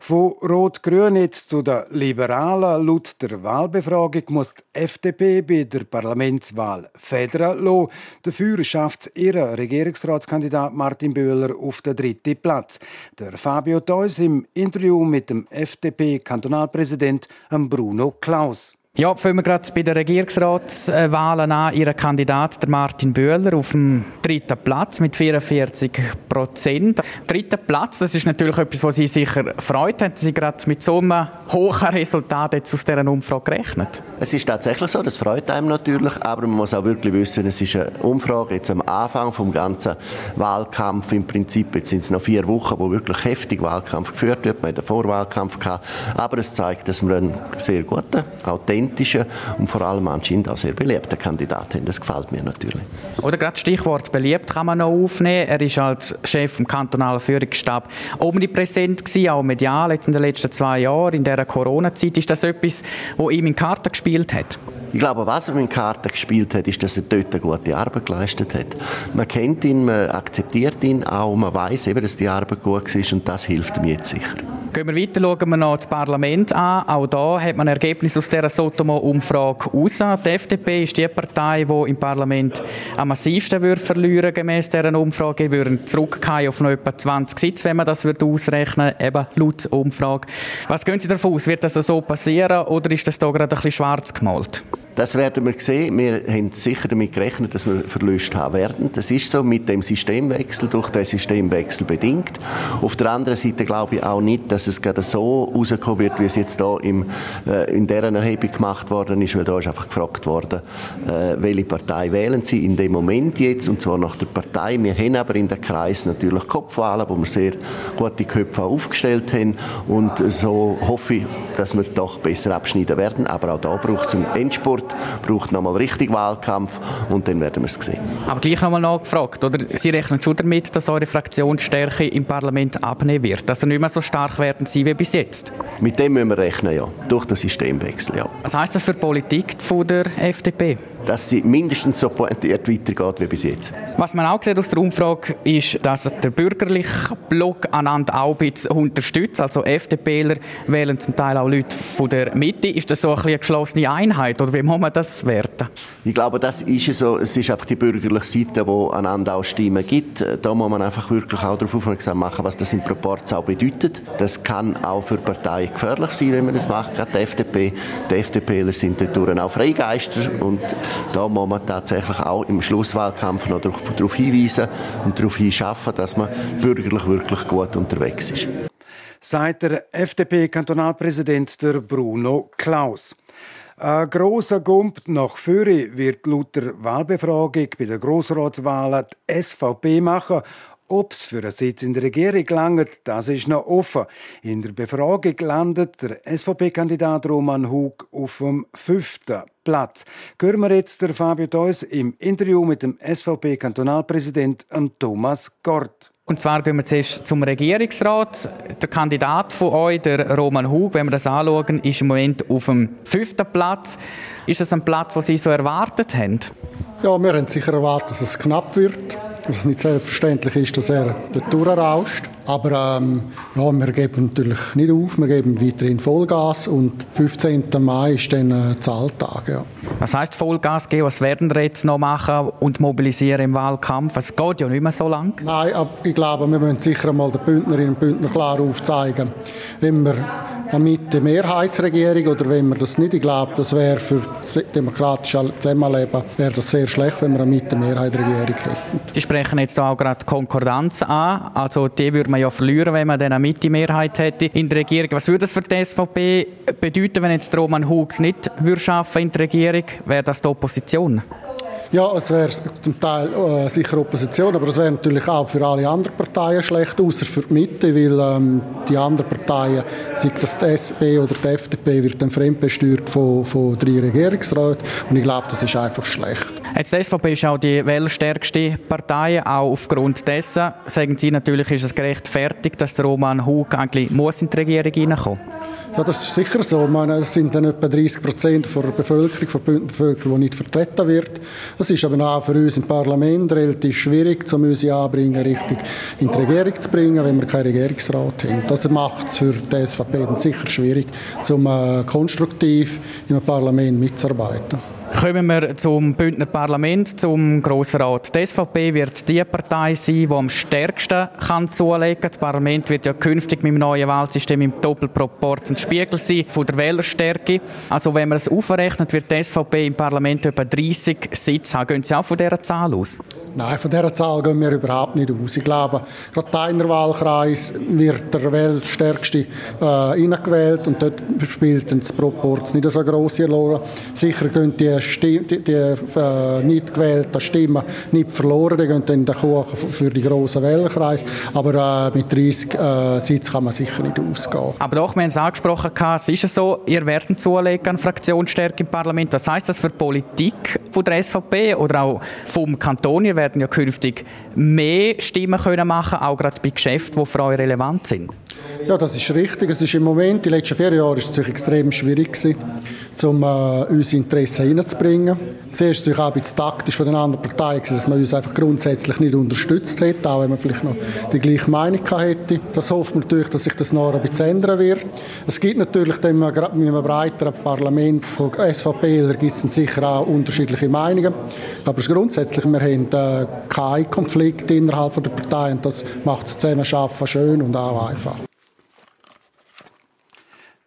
Von Rot-Grün jetzt zu den Liberalen. Laut der Wahlbefragung muss die FDP bei der Parlamentswahl federn lassen. Dafür schafft es ihren Regierungsratskandidat Martin Böhler auf den dritten Platz. Der Fabio Theus im Interview mit dem FDP-Kantonalpräsident Bruno Klaus. Ja, fangen wir gerade bei den Regierungsratswahlen an. Ihr Kandidat, der Martin Böhler, auf dem dritten Platz mit 44 Prozent. Dritter Platz, das ist natürlich etwas, was Sie sicher freut. Haben Sie gerade mit so einem hohen Resultat jetzt aus dieser Umfrage gerechnet? Es ist tatsächlich so, das freut einem natürlich, aber man muss auch wirklich wissen, es ist eine Umfrage jetzt am Anfang vom ganzen Wahlkampf. Im Prinzip jetzt sind es noch vier Wochen, wo wirklich heftig Wahlkampf geführt wird. Man hat einen Vorwahlkampf gehabt, aber es zeigt, dass wir einen sehr guten, authentischen authentischen und vor allem anscheinend auch sehr beliebten Kandidat haben. Das gefällt mir natürlich. Oder gerade Stichwort beliebt kann man noch aufnehmen. Er ist als Chef im kantonalen Führungsstab omnipräsent gewesen, auch medial jetzt in den letzten zwei Jahren. In dieser Corona-Zeit ist das etwas, wo ihm in Karten gespielt hat? Ich glaube, was er in Karten gespielt hat, ist, dass er dort eine gute Arbeit geleistet hat. Man kennt ihn, man akzeptiert ihn auch, man weiß eben, dass die Arbeit gut ist und das hilft ihm jetzt sicher. Gehen wir weiter, schauen wir noch das Parlament an. Auch da hat man Ergebnis aus dieser Sotomo-Umfrage raus. Die FDP ist die Partei, die im Parlament am massivsten würde verlieren gemäß dieser Umfrage. Wir würden zurückgehen auf noch etwa 20 Sitze, wenn man das würde ausrechnen eben laut Umfrage. Was gehen Sie davon aus? Wird das so passieren oder ist das da gerade ein bisschen schwarz gemalt? Das werden wir sehen. Wir haben sicher damit gerechnet, dass wir Verluste haben werden. Das ist so mit dem Systemwechsel, durch den Systemwechsel bedingt. Auf der anderen Seite glaube ich auch nicht, dass es gerade so rauskommen wird, wie es jetzt da im, äh, in dieser Erhebung gemacht worden ist, weil da ist einfach gefragt worden, äh, welche Partei wählen Sie in dem Moment jetzt, und zwar nach der Partei. Wir haben aber in den Kreis natürlich Kopfwahlen, wo wir sehr gute Köpfe aufgestellt haben und so hoffe ich, dass wir doch besser abschneiden werden. Aber auch da braucht es einen Endspurt braucht nochmal richtig Wahlkampf und dann werden wir es sehen. Aber gleich nochmal nachgefragt, oder? Sie rechnen schon damit, dass eure Fraktionsstärke im Parlament abnehmen wird, dass ihr nicht mehr so stark werden sie wie bis jetzt? Mit dem müssen wir rechnen, ja. Durch den Systemwechsel, ja. Was heißt das für die Politik von der FDP? Dass sie mindestens so pointiert weitergeht wie bis jetzt. Was man auch sieht aus der Umfrage ist, dass der bürgerliche Block einander auch ein bisschen unterstützt. Also FDPler wählen zum Teil auch Leute von der Mitte. Ist das so ein eine geschlossene Einheit oder wie muss man das werten? Ich glaube, das ist so. Es ist einfach die bürgerliche Seite, die einander auch Stimmen gibt. Da muss man einfach wirklich auch darauf aufmerksam machen, was das in Proporz auch bedeutet. Das kann auch für Parteien gefährlich sein, wenn man das macht. Gerade die FDP. Die FDPler sind dort auch Freigeister und da muss man tatsächlich auch im Schlusswahlkampf noch darauf hinweisen und darauf hinschaffen, dass man bürgerlich wirklich gut unterwegs ist. Sagt der FDP-Kantonalpräsident Bruno Klaus. Ein grosser Gump nach Führer wird laut der Wahlbefragung bei der Grossratswahlen die SVP machen ob es für einen Sitz in der Regierung langt, das ist noch offen. In der Befragung landet der SVP-Kandidat Roman Hug auf dem fünften Platz. Hören wir jetzt der Fabio Theus im Interview mit dem SVP-Kantonalpräsident Thomas Gort. Und zwar gehen wir zuerst zum Regierungsrat. Der Kandidat von euch, der Roman Hug, wenn wir das anschauen, ist im Moment auf dem fünften Platz. Ist das ein Platz, den Sie so erwartet haben? Ja, wir haben sicher erwartet, dass es knapp wird dass es nicht selbstverständlich ist, dass er dort durchrauscht. Aber ähm, ja, wir geben natürlich nicht auf, wir geben weiterhin Vollgas und 15. Mai ist dann äh, Zahltag. Ja. Was heisst Vollgas geben? Was werden wir jetzt noch machen und mobilisieren im Wahlkampf? Es geht ja nicht mehr so lang. Nein, aber ich glaube, wir müssen sicher einmal den Bündnerinnen und Bündner klar aufzeigen, wenn wir mit der Mehrheitsregierung oder wenn wir das nicht, ich glaube, das wäre für das demokratische Zusammenleben wäre das sehr schlecht, wenn wir eine mit der Mehrheitsregierung hätten. Sie sprechen jetzt auch gerade Konkordanz an, also die würde man ja verlieren, wenn man dann eine Mitte-Mehrheit hätte in der Regierung. Was würde das für die SVP bedeuten, wenn jetzt Roman Hugs nicht würde schaffen in der Regierung? Wäre das die Opposition? Ja, es wäre zum Teil äh, sicher Opposition, aber es wäre natürlich auch für alle anderen Parteien schlecht, außer für die Mitte, weil ähm, die anderen Parteien, sei das die SP oder die FDP, wird dann fremdbesteuert von, von drei Regierungsräten und ich glaube, das ist einfach schlecht. Jetzt die SVP ist auch die wählerstärkste Partei, auch aufgrund dessen sagen Sie natürlich, ist es gerechtfertigt, dass der Roman Hug eigentlich muss in die Regierung hineinkommen ja, das ist sicher so. Ich meine, es sind dann etwa 30 Prozent der Bevölkerung, der Bevölkerung, die nicht vertreten wird. Es ist aber auch für uns im Parlament relativ schwierig, um unsere Anbringen richtig in die Regierung zu bringen, wenn wir keinen Regierungsrat haben. Das macht es für die SVP sicher schwierig, um äh, konstruktiv im Parlament mitzuarbeiten. Kommen wir zum Bündner Parlament, zum Grossen Rat. Die SVP wird die Partei sein, die am stärksten kann zulegen kann. Das Parlament wird ja künftig mit dem neuen Wahlsystem im Doppelproport ein Spiegel sein von der Wählerstärke. Also wenn man es aufrechnet, wird die SVP im Parlament etwa 30 Sitze haben. Gehen Sie auch von dieser Zahl aus? Nein, von dieser Zahl gehen wir überhaupt nicht aus. Ich glaube, gerade deiner Wahlkreis wird der Wählerstärkste äh, reingewählt und dort spielt das Proport nicht so grosse Rolle. Sicher gehen die die, die, die äh, nicht gewählten Stimmen nicht verloren, die gehen dann in den Kuchen für die grossen Wählerkreis. Aber äh, mit 30 äh, Sitzen kann man sicher nicht ausgehen. Aber doch, wir haben es angesprochen, es ist so, ihr werdet zulegen an Fraktionsstärke im Parlament. Was heisst das für die Politik von der SVP oder auch vom Kanton? Ihr werden ja künftig mehr Stimmen können machen, auch gerade bei Geschäften, die für euch relevant sind. Ja, das ist richtig. Es ist im Moment, die letzten vier Jahre, ist es extrem schwierig gewesen, um äh, unsere Interessen reinzubringen. Zuerst natürlich auch ein bisschen taktisch von den anderen Parteien, dass man uns einfach grundsätzlich nicht unterstützt hätte, auch wenn man vielleicht noch die gleiche Meinung hätte. Das hofft man natürlich, dass sich das noch ein bisschen ändern wird. Es gibt natürlich dann mit einem breiteren Parlament von SVP, da gibt es sicher auch unterschiedliche Meinungen. Aber grundsätzlich, wir haben äh, keinen Konflikt innerhalb der Partei und das macht das Zusammenarbeiten schön und auch einfach.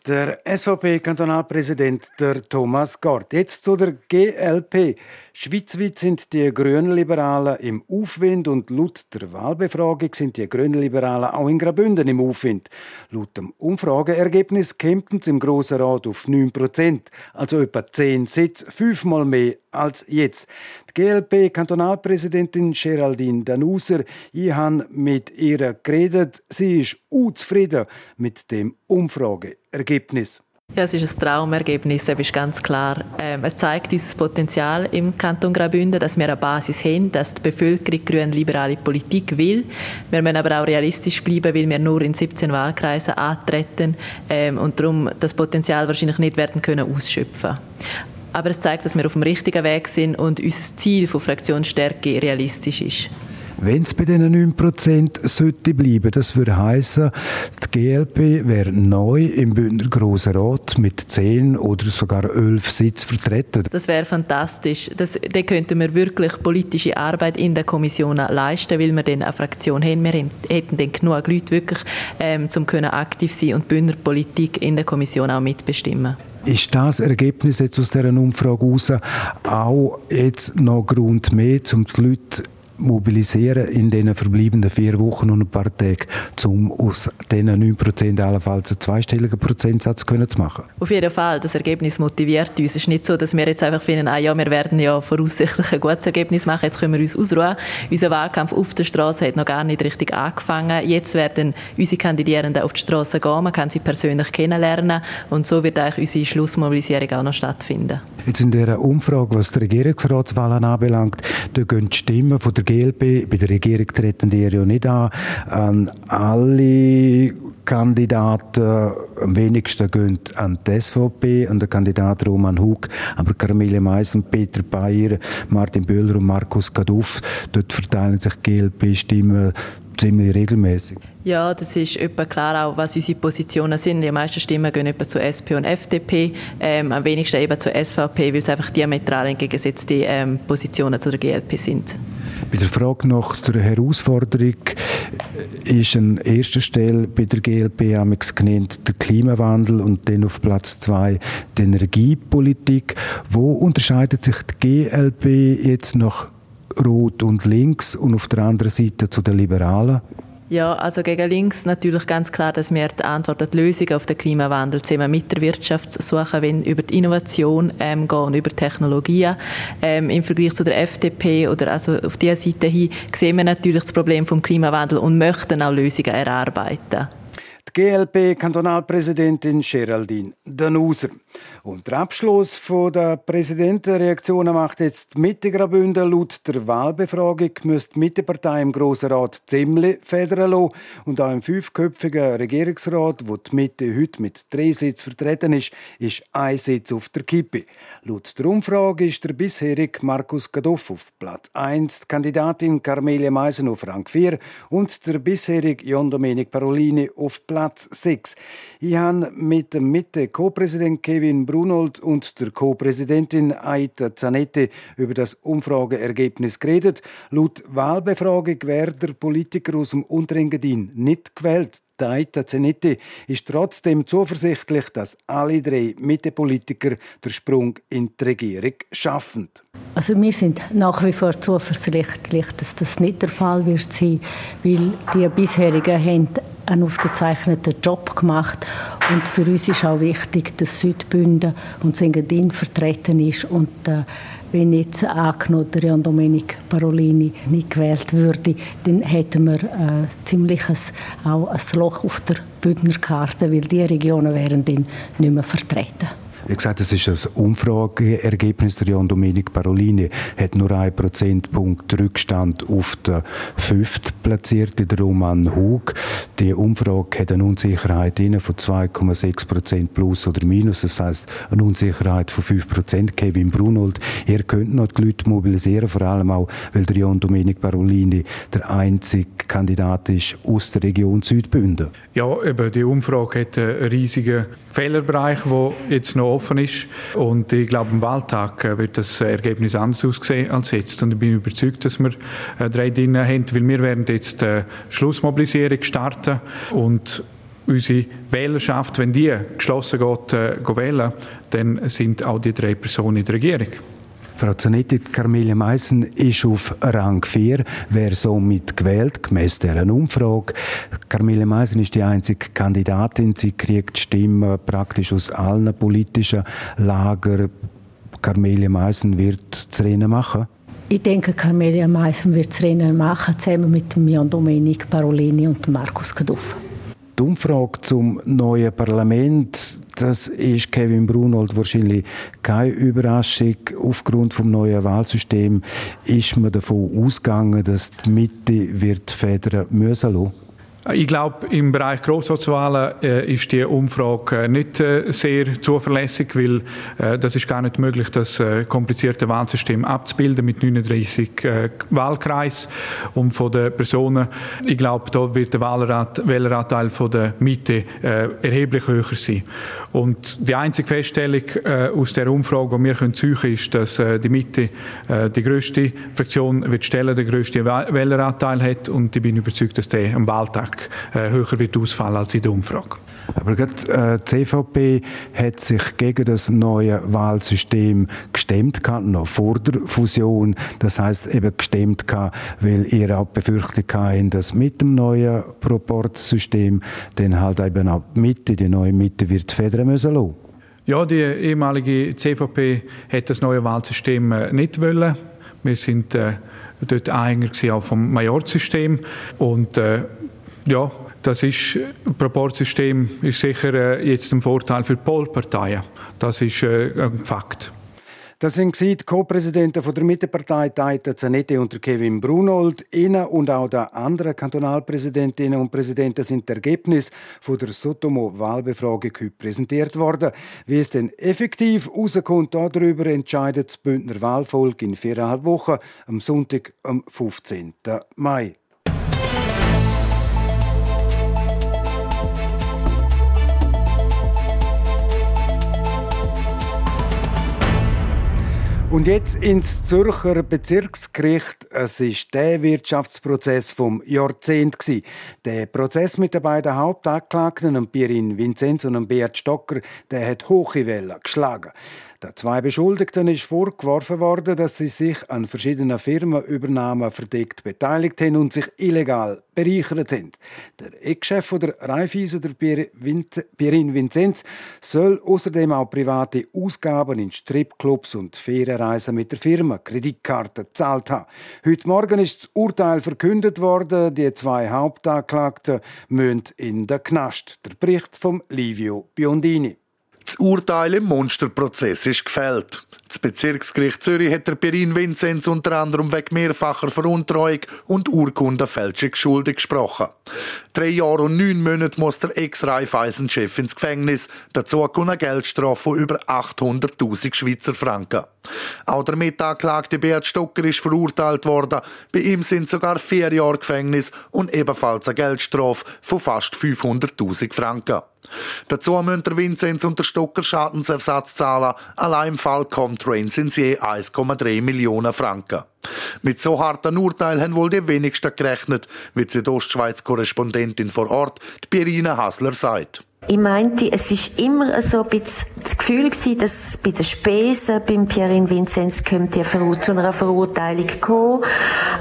Der SVP-Kantonalpräsident der Thomas Gort. Jetzt zu der GLP. Schweizweit sind die Grünen Liberalen im Aufwind und laut der Wahlbefragung sind die Grünen Liberalen auch in Graubünden im Aufwind. Laut dem Umfrageergebnis kämpfen sie im Grossen Rat auf 9 Prozent, also etwa 10 Sitze, fünfmal mehr als jetzt. Die GLP-Kantonalpräsidentin Geraldine Danuser, ich habe mit ihr geredet. Sie ist unzufrieden mit dem Umfrageergebnis. Ja, es ist ein Traumergebnis, das ist ganz klar. Ähm, es zeigt dieses Potenzial im Kanton Graubünden, dass wir eine Basis haben, dass die Bevölkerung grün-liberale Politik will. Wir müssen aber auch realistisch bleiben, weil wir nur in 17 Wahlkreisen antreten ähm, und darum das Potenzial wahrscheinlich nicht werden können ausschöpfen. Aber es zeigt, dass wir auf dem richtigen Weg sind und unser Ziel von Fraktionsstärke realistisch ist. Wenn es bei diesen 9% sollte bleiben, das würde heißen, die GLP wäre neu im Bündner Grossen Rat mit 10 oder sogar 11 Sitzen vertreten. Das wäre fantastisch. Das, dann könnten wir wirklich politische Arbeit in der Kommission leisten, weil wir dann eine Fraktion haben. Wir hätten dann genug Leute wirklich, ähm, um aktiv sein und die Bündner Politik in der Kommission auch mitbestimmen. Ist das Ergebnis jetzt aus dieser Umfrage heraus auch jetzt noch Grund mehr, um die Leute mobilisieren in den verbleibenden vier Wochen und ein paar Tagen, um aus diesen 9% allenfalls einen zweistelligen Prozentsatz können zu machen? Auf jeden Fall. Das Ergebnis motiviert uns. Es ist nicht so, dass wir jetzt einfach finden, ah ja, wir werden ja voraussichtlich ein gutes Ergebnis machen, jetzt können wir uns ausruhen. Unser Wahlkampf auf der Straße hat noch gar nicht richtig angefangen. Jetzt werden unsere Kandidierenden auf die Straße gehen, man kann sie persönlich kennenlernen und so wird eigentlich unsere Schlussmobilisierung auch noch stattfinden. Jetzt in dieser Umfrage, was die Regierungsratswahlen anbelangt, da gehen die Stimmen von der GLP, bei der Regierung treten die ja nicht an, an alle Kandidaten, am wenigsten gehen an die SVP, an den Kandidat Roman Hug, aber Carmele Meissen, Peter Bayer, Martin Böhler und Markus Gaduff, dort verteilen sich GLP-Stimmen ziemlich regelmäßig. Ja, das ist etwa klar auch, was unsere Positionen sind. Die meisten Stimmen gehen etwa zu SP und FDP, ähm, am wenigsten eben zur SVP, weil es einfach diametral entgegengesetzte ähm, Positionen zu der GLP sind. Bei der Frage nach der Herausforderung ist an erster Stelle bei der GLP genannt der Klimawandel und dann auf Platz zwei die Energiepolitik. Wo unterscheidet sich die GLP jetzt nach Rot und Links und auf der anderen Seite zu den Liberalen? Ja, also gegen links natürlich ganz klar, dass wir die Antwort, die Lösung auf den Klimawandel zusammen mit der Wirtschaft suchen, wenn über die Innovation ähm, gehen, über Technologien. Ähm, Im Vergleich zu der FDP oder also auf dieser Seite hin sehen wir natürlich das Problem vom Klimawandel und möchten auch Lösungen erarbeiten. Die GLP-Kantonalpräsidentin Geraldine Danuser. Und der Abschluss von der Präsidentenreaktionen macht jetzt die. Laut der Wahlbefragung müsste die Mittepartei im Grossen Rat ziemlich federn. Und auch im fünfköpfigen Regierungsrat, wo die Mitte heute mit drei Sitzen vertreten ist, ist ein Sitz auf der Kippe. Laut der Umfrage ist der bisherige Markus Gadoff auf Platz 1, die Kandidatin Carmelia Meisen auf Rang 4 und der bisherige John Domenic Parolini auf Platz 6. Ich habe mit dem Mitte-Co-Präsident Kevin Brunold und der Co-Präsidentin Aita Zanetti über das Umfrageergebnis geredet. Laut Wahlbefragung wäre der Politiker aus dem Unterengadin nicht gewählt. Aita Zanetti ist trotzdem zuversichtlich, dass alle drei Mitte-Politiker den Sprung in die Regierung schaffen. Also wir sind nach wie vor zuversichtlich, dass das nicht der Fall wird sein, weil die bisherigen haben einen ausgezeichneten Job gemacht. Und für uns ist auch wichtig, dass Südbünden und Sengadin vertreten ist. Und äh, wenn jetzt angenommen der Jan Domenic Parolini nicht gewählt würde, dann hätten wir äh, ziemlich ein, auch ein Loch auf der Bündnerkarte, weil die Regionen wären dann nicht mehr vertreten. Wie gesagt, das ist ein Umfrageergebnis. Der Jan Domenic Parolini hat nur einen Prozentpunkt Rückstand auf der fünftplatzierten der Roman Hug. Die Umfrage hat eine Unsicherheit von 2,6 Prozent plus oder minus. Das heißt eine Unsicherheit von 5 Prozent. Kevin Brunold, ihr könnt noch die Leute mobilisieren, vor allem auch, weil der Jan Domenic Parolini der einzige Kandidat ist aus der Region Südbünden. Ja, eben, die Umfrage hat einen riesigen Fehlerbereich, der jetzt noch offen ist. Und ich glaube, im Wahltag äh, wird das Ergebnis anders aussehen als jetzt. Und ich bin überzeugt, dass wir äh, drei drin haben, weil wir werden jetzt die Schlussmobilisierung starten und unsere Wählerschaft, wenn die geschlossen geht, äh, wählen, dann sind auch die drei Personen in der Regierung. Frau Zanetti, Carmelia Meissen ist auf Rang 4, wer somit gewählt, gemäss deren Umfrage. Carmelia Meissen ist die einzige Kandidatin, sie kriegt Stimmen praktisch aus allen politischen Lagern. Carmelia Meissen wird das Rennen machen? Ich denke, Carmelia Meissen wird das Rennen machen, zusammen mit Jan Domenic Parolini und Markus Kaduff. Die Umfrage zum neuen Parlament, das ist Kevin Brunold wahrscheinlich keine Überraschung. Aufgrund vom neuen Wahlsystem ist man davon ausgegangen, dass die Mitte wird federn müssen lassen. Ich glaube, im Bereich Grossratswahlen äh, ist die Umfrage äh, nicht äh, sehr zuverlässig, weil äh, das ist gar nicht möglich, das äh, komplizierte Wahlsystem abzubilden mit 39 äh, Wahlkreisen und von den Personen. Ich glaube, da wird der Wählerat, Wähleranteil von der Mitte erheblich höher sein. Und die einzige Feststellung aus der Umfrage, die wir können suchen, ist, dass die Mitte die größte Fraktion wird stellen, der größte Wähleranteil hat und ich bin überzeugt, dass der am Wahltag äh, höher wird ausfallen als in der Umfrage. Aber gerade äh, die CVP hat sich gegen das neue Wahlsystem gestemmt, noch vor der Fusion. Das heißt eben gestemmt, weil ihr auch Befürchtung hatten, dass mit dem neuen Proportsystem dann halt eben auch die Mitte, die neue Mitte wird federn müssen lassen. Ja, die ehemalige CVP hat das neue Wahlsystem äh, nicht wollen. Wir sind äh, dort Anhänger auch vom Majorsystem und äh, ja, das ist, Proportsystem ist sicher äh, jetzt ein Vorteil für die Polparteien. Das ist äh, ein Fakt. Das sind die Co-Präsidenten der Mittepartei Taita Zanetti und Kevin Brunold. Ihnen und auch der anderen Kantonalpräsidentinnen und Präsidenten sind die Ergebnisse der Sotomo-Wahlbefragung heute präsentiert worden. Wie es denn effektiv rauskommt, darüber entscheidet das Bündner Wahlvolk in viereinhalb Wochen am Sonntag, am 15. Mai. Und jetzt ins Zürcher Bezirksgericht. Es ist der Wirtschaftsprozess vom Jahrzehnt Der Prozess mit den beiden Hauptanklagten, Pierin Vinzenz und Beat Stocker, der hat hohe Wellen geschlagen. Den zwei Beschuldigten ist vorgeworfen worden, dass sie sich an verschiedenen Firmenübernahmen verdeckt beteiligt haben und sich illegal bereichert haben. Der Ex-Chef der Raiffeisen, der Pierin Vinzenz, soll außerdem auch private Ausgaben in Stripclubs und Ferienreisen mit der Firma Kreditkarte gezahlt haben. Heute Morgen ist das Urteil verkündet worden. Die zwei Hauptanklagten müssen in den Knast. Der Bericht von Livio Biondini. Das Urteil im Monsterprozess ist gefällt. Das Bezirksgericht Zürich hat der Perin Vinzenz unter anderem wegen mehrfacher Veruntreuung und Urkundenfälschung schuldig gesprochen. Drei Jahre und neun Monate muss der Ex-Raiffeisen-Chef ins Gefängnis. Dazu kommt eine Geldstrafe von über 800.000 Schweizer Franken. Auch der Mitanklagte Beat Stocker ist verurteilt worden. Bei ihm sind sogar vier Jahre Gefängnis und ebenfalls eine Geldstrafe von fast 500.000 Franken. Dazu müssen der Vinzenz und der Stocker Schadensersatz zahlen. Allein im Fall Comtrain sind sie je 1,3 Millionen Franken. Mit so harten Urteil haben wohl die wenigsten gerechnet, wie die Südostschweiz-Korrespondentin vor Ort, die Birina Hassler sagt. Ich meinte, es ist immer so ein bisschen das Gefühl gewesen, dass bei den Spesen beim Pierin Vinzenz könnte zu einer Verurteilung kommen,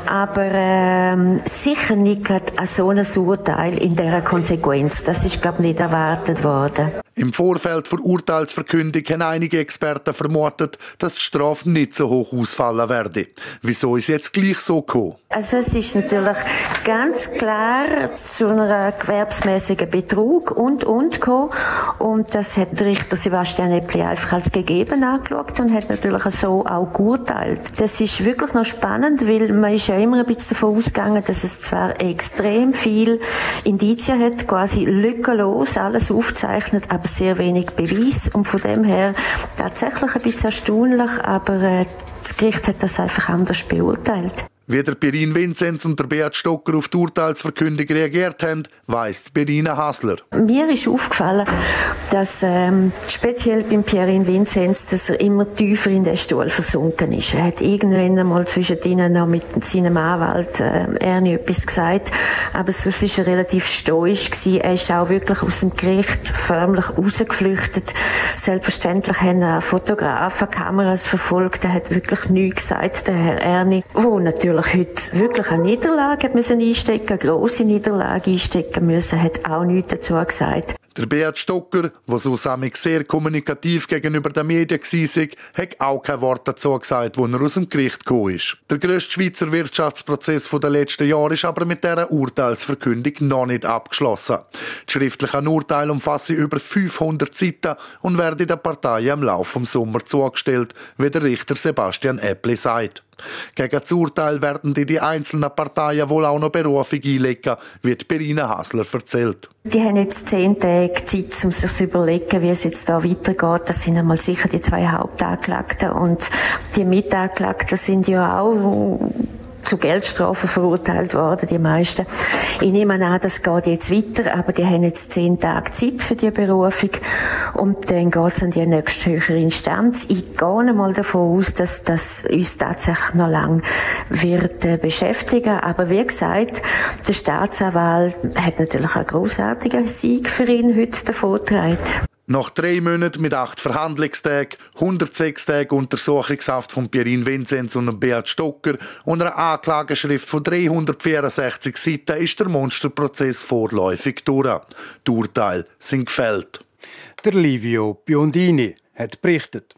aber ähm, sicher nicht an so ein Urteil in dieser Konsequenz. Das ist, glaube ich, nicht erwartet worden. Im Vorfeld der Urteilsverkündung haben einige Experten vermutet, dass die Strafe nicht so hoch ausfallen werde. Wieso ist jetzt gleich so gekommen? Also es ist natürlich ganz klar zu einer gewerbsmäßigen Betrug und und gekommen. und das hat der Richter Sebastian Eppli einfach als gegeben angeschaut und hat natürlich so auch geurteilt. Das ist wirklich noch spannend, weil man ist ja immer ein bisschen davon ausgegangen, dass es zwar extrem viel Indizien hat, quasi lückenlos alles aufzeichnet, aber sehr wenig Beweis und von dem her tatsächlich ein bisschen erstaunlich, aber äh, das Gericht hat das einfach anders beurteilt. Wie der Pirin Vinzenz und der Beat Stocker auf die Urteilsverkündung reagiert haben, weiss Berina Hasler. Mir ist aufgefallen, dass ähm, speziell beim Pierin Vinzenz, dass er immer tiefer in den Stuhl versunken ist. Er hat irgendwann einmal zwischen ihnen noch mit seinem Anwalt äh, Ernie etwas gesagt, aber sonst ist er relativ stoisch gewesen. Er ist auch wirklich aus dem Gericht förmlich rausgeflüchtet. Selbstverständlich haben er Fotografen, Kameras verfolgt. Er hat wirklich nichts gesagt, der Herr Ernie, wo natürlich natürlich heute wirklich eine Niederlage müssen einstecken, eine grosse Niederlage einstecken müssen, hat auch nichts dazu gesagt. Der Beat Stocker, der so sehr kommunikativ gegenüber den Medien war, hat auch kein Wort dazu gesagt, wo er aus dem Gericht gekommen ist. Der grösste Schweizer Wirtschaftsprozess der letzten Jahre ist aber mit dieser Urteilsverkündung noch nicht abgeschlossen. Die schriftlichen Urteile umfassen über 500 Seiten und werden den Parteien im Laufe des Sommers zugestellt, wie der Richter Sebastian Eppli sagt. Gegen das Urteil werden die, die einzelnen Parteien wohl auch noch Berufung einlegen, wird Berina Hasler erzählt. Die haben jetzt zehn Tage Zeit, um sich zu überlegen, wie es jetzt da weitergeht. Das sind einmal sicher die zwei Hauptanklagten. Und die Mitanklagten sind ja auch zu Geldstrafen verurteilt worden, die meisten. Ich nehme an, das geht jetzt weiter, aber die haben jetzt zehn Tage Zeit für die Berufung und dann geht es an die nächste höhere Instanz. Ich gehe mal davon aus, dass das uns tatsächlich noch lang wird äh, beschäftigen. Aber wie gesagt, der Staatsanwalt hat natürlich einen großartigen Sieg für ihn heute davongetragen. Nach drei Monaten mit acht Verhandlungstagen, 106 Tagen Untersuchungshaft von Pierin Vinzenz und Beat Stocker und einer Anklageschrift von 364 Seiten ist der Monsterprozess vorläufig durch. Die Urteile sind gefällt. Der Livio Biondini hat berichtet.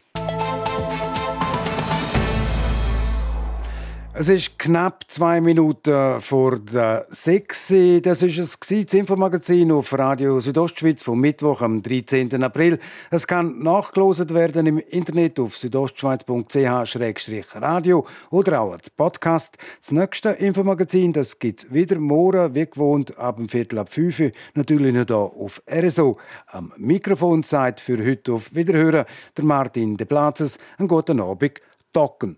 Es ist knapp zwei Minuten vor der sechs. Das ist es das Infomagazin auf Radio Südostschweiz vom Mittwoch am 13. April. Es kann nachgelost werden im Internet auf südostschweiz.ch-radio oder auch als Podcast. Das nächste Infomagazin, das gibt's wieder morgen, wie gewohnt, ab dem Viertel ab fünf. Natürlich noch hier auf RSO. Am Mikrofon seid für heute auf Wiederhören der Martin De Platzes. Einen guten Abend, Docken.